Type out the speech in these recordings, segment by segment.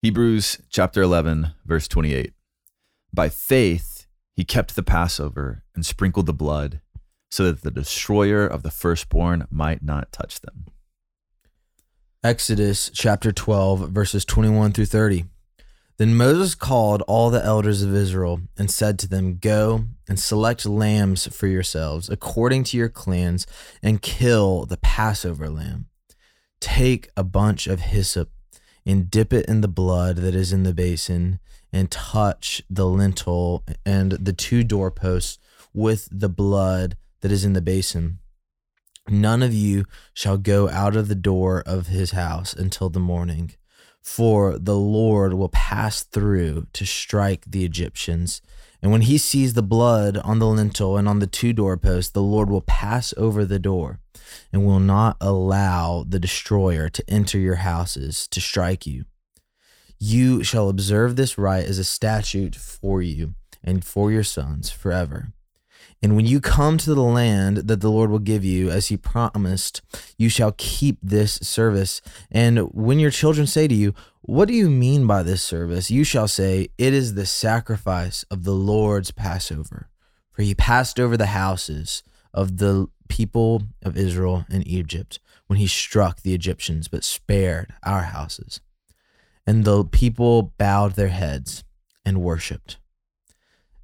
Hebrews chapter 11, verse 28. By faith, he kept the Passover and sprinkled the blood so that the destroyer of the firstborn might not touch them. Exodus chapter 12, verses 21 through 30. Then Moses called all the elders of Israel and said to them, Go and select lambs for yourselves according to your clans and kill the Passover lamb. Take a bunch of hyssop and dip it in the blood that is in the basin and touch the lintel and the two doorposts with the blood that is in the basin. None of you shall go out of the door of his house until the morning, for the Lord will pass through to strike the Egyptians. And when he sees the blood on the lintel and on the two doorposts, the Lord will pass over the door and will not allow the destroyer to enter your houses to strike you. You shall observe this rite as a statute for you and for your sons forever. And when you come to the land that the Lord will give you, as he promised, you shall keep this service. And when your children say to you, What do you mean by this service? You shall say, It is the sacrifice of the Lord's Passover. For he passed over the houses of the people of Israel in Egypt when he struck the Egyptians, but spared our houses. And the people bowed their heads and worshiped.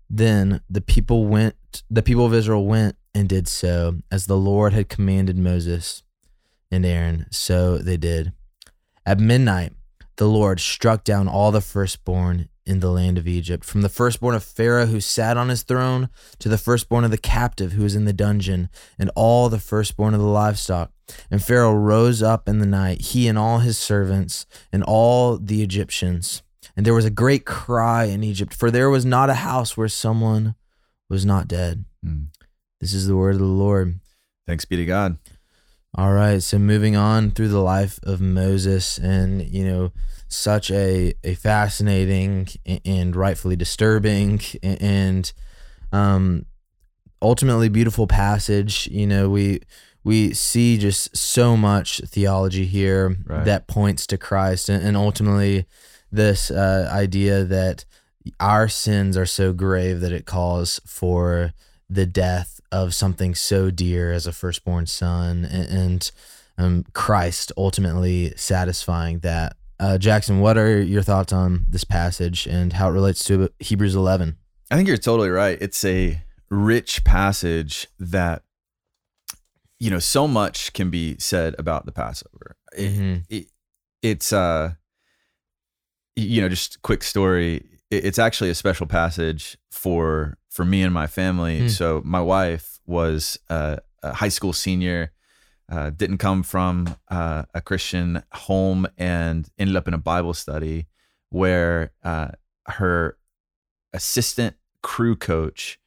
Then the people went, the people of Israel went and did so as the Lord had commanded Moses and Aaron. So they did. At midnight, the Lord struck down all the firstborn in the land of Egypt, from the firstborn of Pharaoh who sat on his throne to the firstborn of the captive who was in the dungeon, and all the firstborn of the livestock. And Pharaoh rose up in the night, he and all his servants, and all the Egyptians. And there was a great cry in Egypt, for there was not a house where someone was not dead. Hmm. This is the word of the Lord. Thanks be to God. All right, so moving on through the life of Moses, and you know, such a a fascinating and rightfully disturbing and um, ultimately beautiful passage. You know, we we see just so much theology here Right. that points to Christ, and, and ultimately this uh, idea that our sins are so grave that it calls for the death of something so dear as a firstborn son, and, and um, Christ ultimately satisfying that. Uh, Jackson, what are your thoughts on this passage and how it relates to Hebrews 11? I think you're totally right. It's a rich passage that, you know, so much can be said about the Passover. It- Mhm. it- it's, uh, you know, just quick story. It- It's actually a special passage for for me and my family. Hmm. So my wife was uh, a high school senior, uh, didn't come from uh, a Christian home, and ended up in a Bible study where uh, her assistant crew coach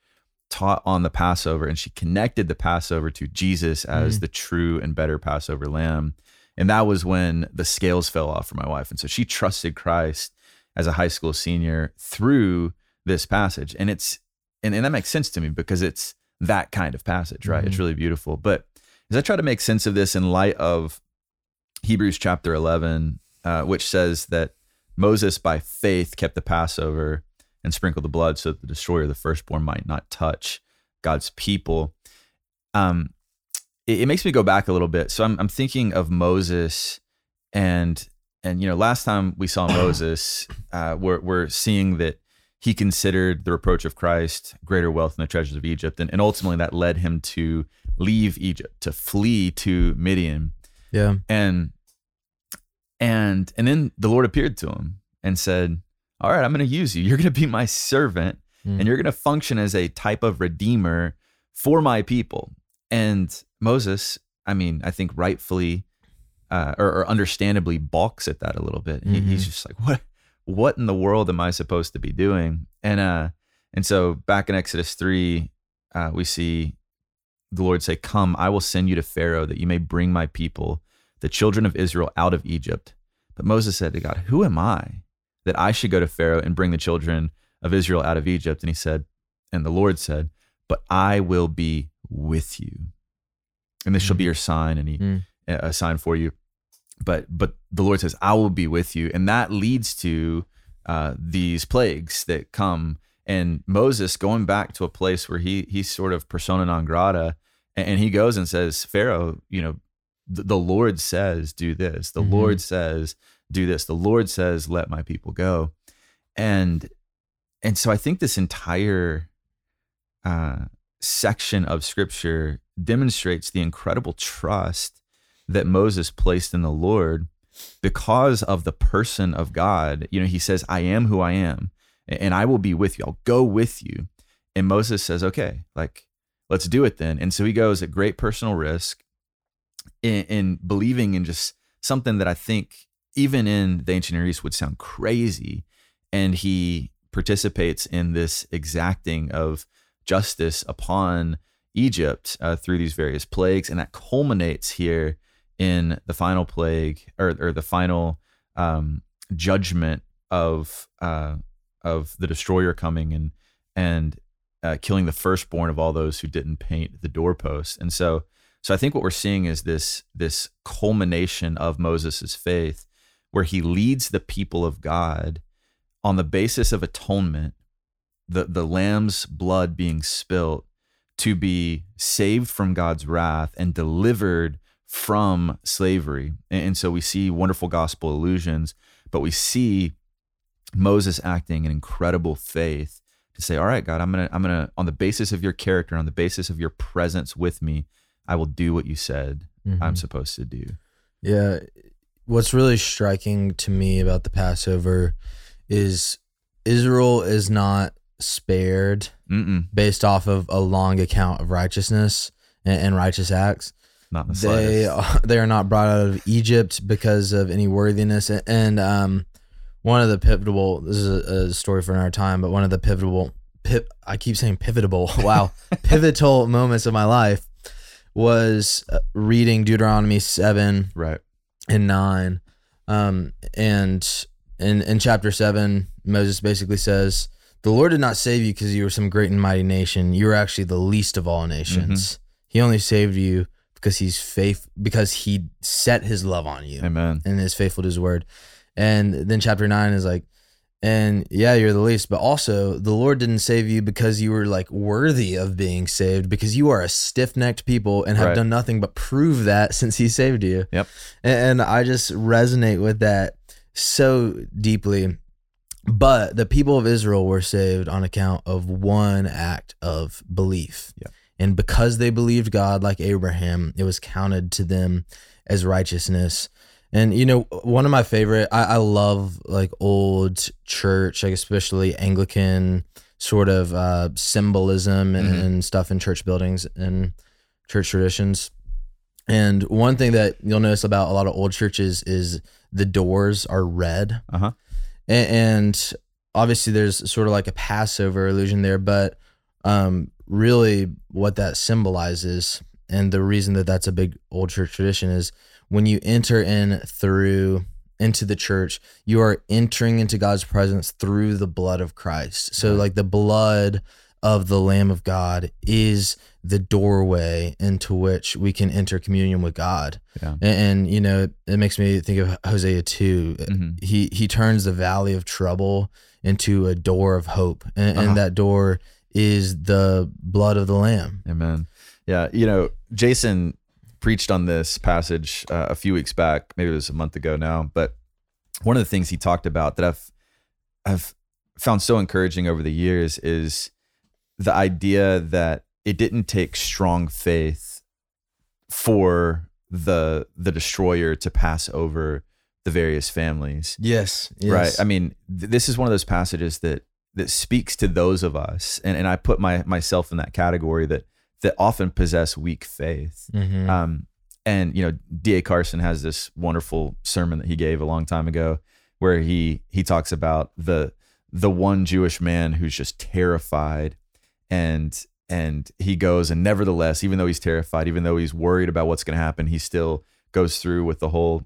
taught on the Passover and she connected the Passover to Jesus as Mm. the true and better Passover lamb. And that was when the scales fell off for my wife. And so she trusted Christ as a high school senior through this passage. And it's and, and that makes sense to me because it's that kind of passage, right? It's Mhm. really beautiful. But as I try to make sense of this in light of Hebrews chapter 11, uh, which says that Moses by faith kept the Passover and sprinkled the blood so that the destroyer of the firstborn might not touch God's people. Um, it, it makes me go back a little bit. So I'm, I'm thinking of Moses and and you know last time we saw Moses, uh, we're we're seeing that he considered the reproach of Christ greater wealth than the treasures of Egypt, and, and ultimately that led him to leave Egypt to flee to Midian Yeah. and and and then the lord appeared to him and said all right i'm going to use you you're going to be my servant Mm. and you're going to function as a type of redeemer for my people and moses i mean i think rightfully uh, or, or understandably balks at that a little bit he, he's just like what what in the world am i supposed to be doing and uh and so back in exodus 3 uh, we see the lord say come i will send you to pharaoh that you may bring my people the children of Israel out of Egypt. But Moses said to God, Who am I that I should go to Pharaoh and bring the children of Israel out of Egypt? And he said, And the Lord said, But I will be with you. And this shall be your sign, and he Mm. A sign for you. but but the Lord says, "I will be with you," and that leads to uh, these plagues that come. And Moses going back to a place where he he's sort of persona non grata, and, and he goes and says, "Pharaoh, you know, the, the Lord says do this. The Mhm. Lord says do this. The Lord says let my people go," and and so I think this entire uh, section of Scripture demonstrates the incredible trust that Moses placed in the Lord because of the person of God. You know, he says, I am who I am, and I will be with you. I'll go with you. And Moses says, okay, like, let's do it then. And so he goes at great personal risk in, in believing in just something that I think, even in the ancient Near East, would sound crazy. And he participates in this exacting of justice upon Egypt uh, through these various plagues. And that culminates here in the final plague or, or the final um, judgment of uh, of the destroyer coming and and uh, killing the firstborn of all those who didn't paint the doorpost. And so so I think what we're seeing is this this culmination of Moses' faith where he leads the people of God on the basis of atonement, the the lamb's blood being spilt to be saved from God's wrath and delivered from slavery. And, so we see wonderful gospel illusions, but we see Moses acting in incredible faith to say, "All right, God, I'm gonna, I'm gonna, on the basis of your character, on the basis of your presence with me, I will do what you said I'm Mhm. supposed to do." Yeah. What's really striking to me about the Passover is Israel is not spared Mm-mm, based off of a long account of righteousness and, and righteous acts. Not the They are, they are not brought out of Egypt because of any worthiness. And, um, one of the pivotal, this is a, a story for another time, but one of the pivotal, pip, I keep saying pivotal, wow, pivotal moments of my life was uh, reading Deuteronomy 7 Right. and 9. Um, and in, in chapter 7, Moses basically says, The Lord did not save you because you were some great and mighty nation. You were actually the least of all nations. He only saved you because he's faith because he set his love on you Amen. and is faithful to his word. And then chapter nine is like, and yeah, you're the least, but also the Lord didn't save you because you were like worthy of being saved, because you are a stiff necked people and have Right. done nothing but prove that since he saved you. Yep. And, and I just resonate with that so deeply. But the people of Israel were saved on account of one act of belief. Yep. And because they believed God like Abraham, it was counted to them as righteousness. And you know, one of my favorite, I, I love like old church, like especially Anglican sort of uh, symbolism and, Mhm. and stuff in church buildings and church traditions. And one thing that you'll notice about a lot of old churches is the doors are red. Uh huh. A- and obviously there's sort of like a passover illusion there but um really what that symbolizes and the reason that that's a big old church tradition is when you enter in through into the church you are entering into god's presence through the blood of christ so like the blood of the lamb of god is the doorway into which we can enter communion with god Yeah. and, and you know it, it makes me think of hosea 2 Mhm. he he turns the valley of trouble into a door of hope and, Uh-huh. and that door is the blood of the lamb Amen. Yeah, you know, Jason preached on this passage uh, a few weeks back, maybe it was a month ago now, but one of the things he talked about that I've I've found so encouraging over the years is the idea that it didn't take strong faith for the the destroyer to pass over the various families. yes, Right. I mean, th- this is one of those passages that that speaks to those of us, and, and I put my myself in that category that that often possess weak faith. Mhm. Um, and you know, D.A. Carson has this wonderful sermon that he gave a long time ago, where he he talks about the the one Jewish man who's just terrified, and and he goes and nevertheless, even though he's terrified, even though he's worried about what's going to happen, he still goes through with the whole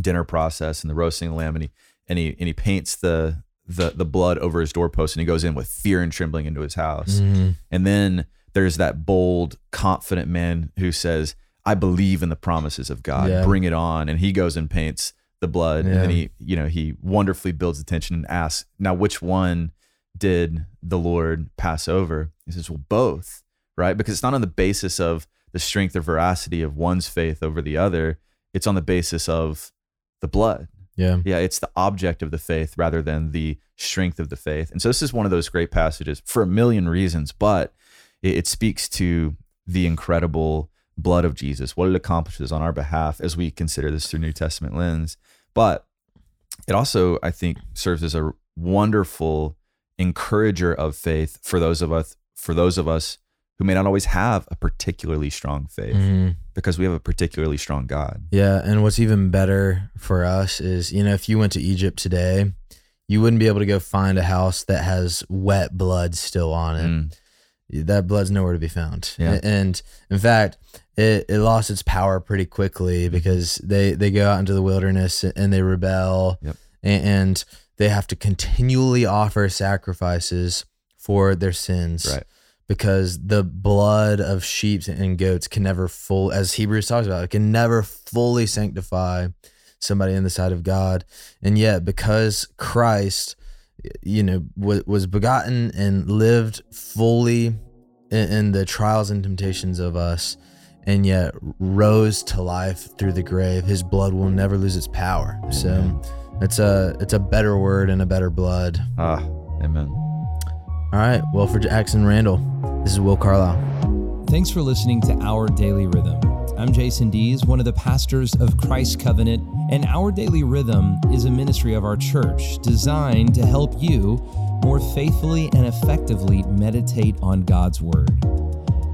dinner process and the roasting of the lamb, and he and he and he paints the the the blood over his doorpost, and he goes in with fear and trembling into his house. Mhm. And then there's that bold, confident man who says, I believe in the promises of God. Yeah. Bring it on. And he goes and paints the blood. And then he, you know, he wonderfully builds attention and asks, now which one did the Lord pass over? He says, well, both, right? Because it's not on the basis of the strength or veracity of one's faith over the other. It's on the basis of the blood. Yeah. Yeah, it's the object of the faith rather than the strength of the faith. And so this is one of those great passages for a million reasons, but it, it speaks to the incredible blood of Jesus, what it accomplishes on our behalf as we consider this through New Testament lens. But it also, I think, serves as a wonderful encourager of faith for those of us for those of us who may not always have a particularly strong faith Mhm. because we have a particularly strong God. Yeah, and what's even better for us is, you know, if you went to Egypt today, you wouldn't be able to go find a house that has wet blood still on it. Mm, That blood's nowhere to be found. Yeah. And in fact, it, it lost its power pretty quickly because they, they go out into the wilderness and they rebel Yep. and, and they have to continually offer sacrifices for their sins. right. Because the blood of sheep and goats can never full as Hebrews talks about it can never fully sanctify somebody in the sight of God. And yet because Christ you know was, was begotten and lived fully in, in the trials and temptations of us and yet rose to life through the grave his blood will never lose its power. So it's a it's a better word and a better blood. Ah, amen. All right well for Jackson Randall this is Will Carlisle Thanks for listening to Our Daily Rhythm. I'm Jason Dees, one of the pastors of Christ Covenant, and Our Daily Rhythm is a ministry of our church designed to help you more faithfully and effectively meditate on God's Word.